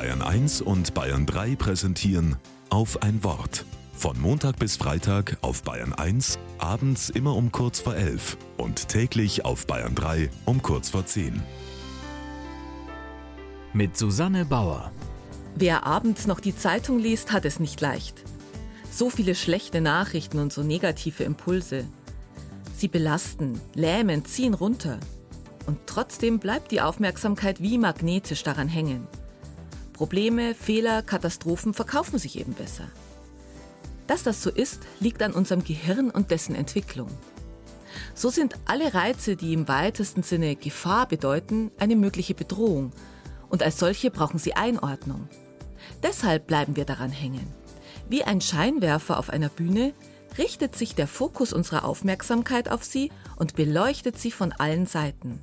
Bayern 1 und Bayern 3 präsentieren auf ein Wort. Von Montag bis Freitag auf Bayern 1, abends immer um kurz vor 11 und täglich auf Bayern 3 um kurz vor 10. Mit Susanne Bauer. Wer abends noch die Zeitung liest, hat es nicht leicht. So viele schlechte Nachrichten und so negative Impulse. Sie belasten, lähmen, ziehen runter. Und trotzdem bleibt die Aufmerksamkeit wie magnetisch daran hängen. Probleme, Fehler, Katastrophen verkaufen sich eben besser. Dass das so ist, liegt an unserem Gehirn und dessen Entwicklung. So sind alle Reize, die im weitesten Sinne Gefahr bedeuten, eine mögliche Bedrohung. Und als solche brauchen sie Einordnung. Deshalb bleiben wir daran hängen. Wie ein Scheinwerfer auf einer Bühne richtet sich der Fokus unserer Aufmerksamkeit auf sie und beleuchtet sie von allen Seiten.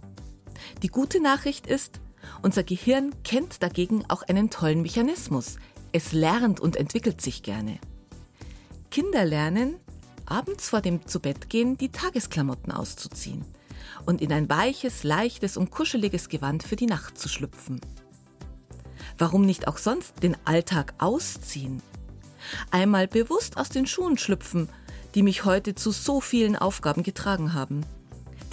Die gute Nachricht ist, unser Gehirn kennt dagegen auch einen tollen Mechanismus. Es lernt und entwickelt sich gerne. Kinder lernen, abends vor dem Zubettgehen die Tagesklamotten auszuziehen und in ein weiches, leichtes und kuscheliges Gewand für die Nacht zu schlüpfen. Warum nicht auch sonst den Alltag ausziehen? Einmal bewusst aus den Schuhen schlüpfen, die mich heute zu so vielen Aufgaben getragen haben.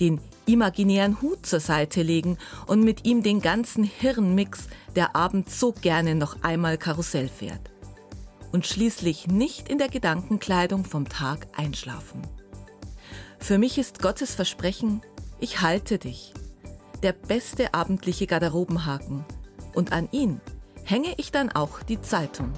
Den imaginären Hut zur Seite legen und mit ihm den ganzen Hirnmix, der abends so gerne noch einmal Karussell fährt. Und schließlich nicht in der Gedankenkleidung vom Tag einschlafen. Für mich ist Gottes Versprechen, ich halte dich, der beste abendliche Garderobenhaken. Und an ihn hänge ich dann auch die Zeitung.